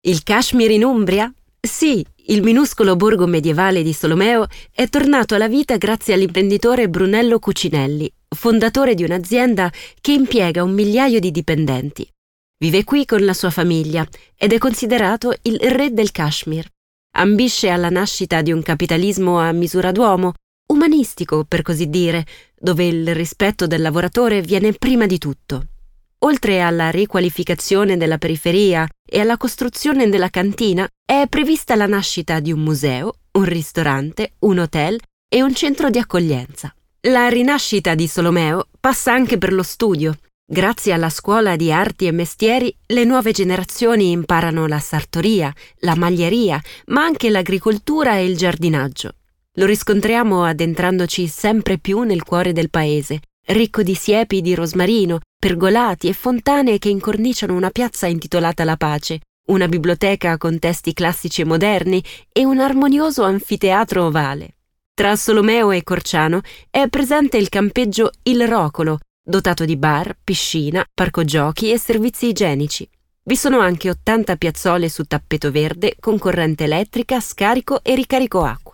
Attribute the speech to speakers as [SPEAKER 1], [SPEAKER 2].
[SPEAKER 1] Il Kashmir in Umbria? Sì, il minuscolo borgo medievale di Solomeo è tornato alla vita grazie all'imprenditore Brunello Cucinelli, fondatore di un'azienda che impiega un migliaio di dipendenti. Vive qui con la sua famiglia ed è considerato il re del Kashmir. Ambisce alla nascita di un capitalismo a misura d'uomo, umanistico per così dire, dove il rispetto del lavoratore viene prima di tutto. Oltre alla riqualificazione della periferia e alla costruzione della cantina, è prevista la nascita di un museo, un ristorante, un hotel e un centro di accoglienza. La rinascita di Solomeo passa anche per lo studio. Grazie alla scuola di arti e mestieri, le nuove generazioni imparano la sartoria, la maglieria, ma anche l'agricoltura e il giardinaggio. Lo riscontriamo addentrandoci sempre più nel cuore del paese, ricco di siepi di rosmarino, pergolati e fontane che incorniciano una piazza intitolata La Pace, una biblioteca con testi classici e moderni e un armonioso anfiteatro ovale. Tra Solomeo e Corciano è presente il campeggio Il Rocolo, dotato di bar, piscina, parco giochi e servizi igienici. Vi sono anche 80 piazzole su tappeto verde con corrente elettrica, scarico e ricarico acqua.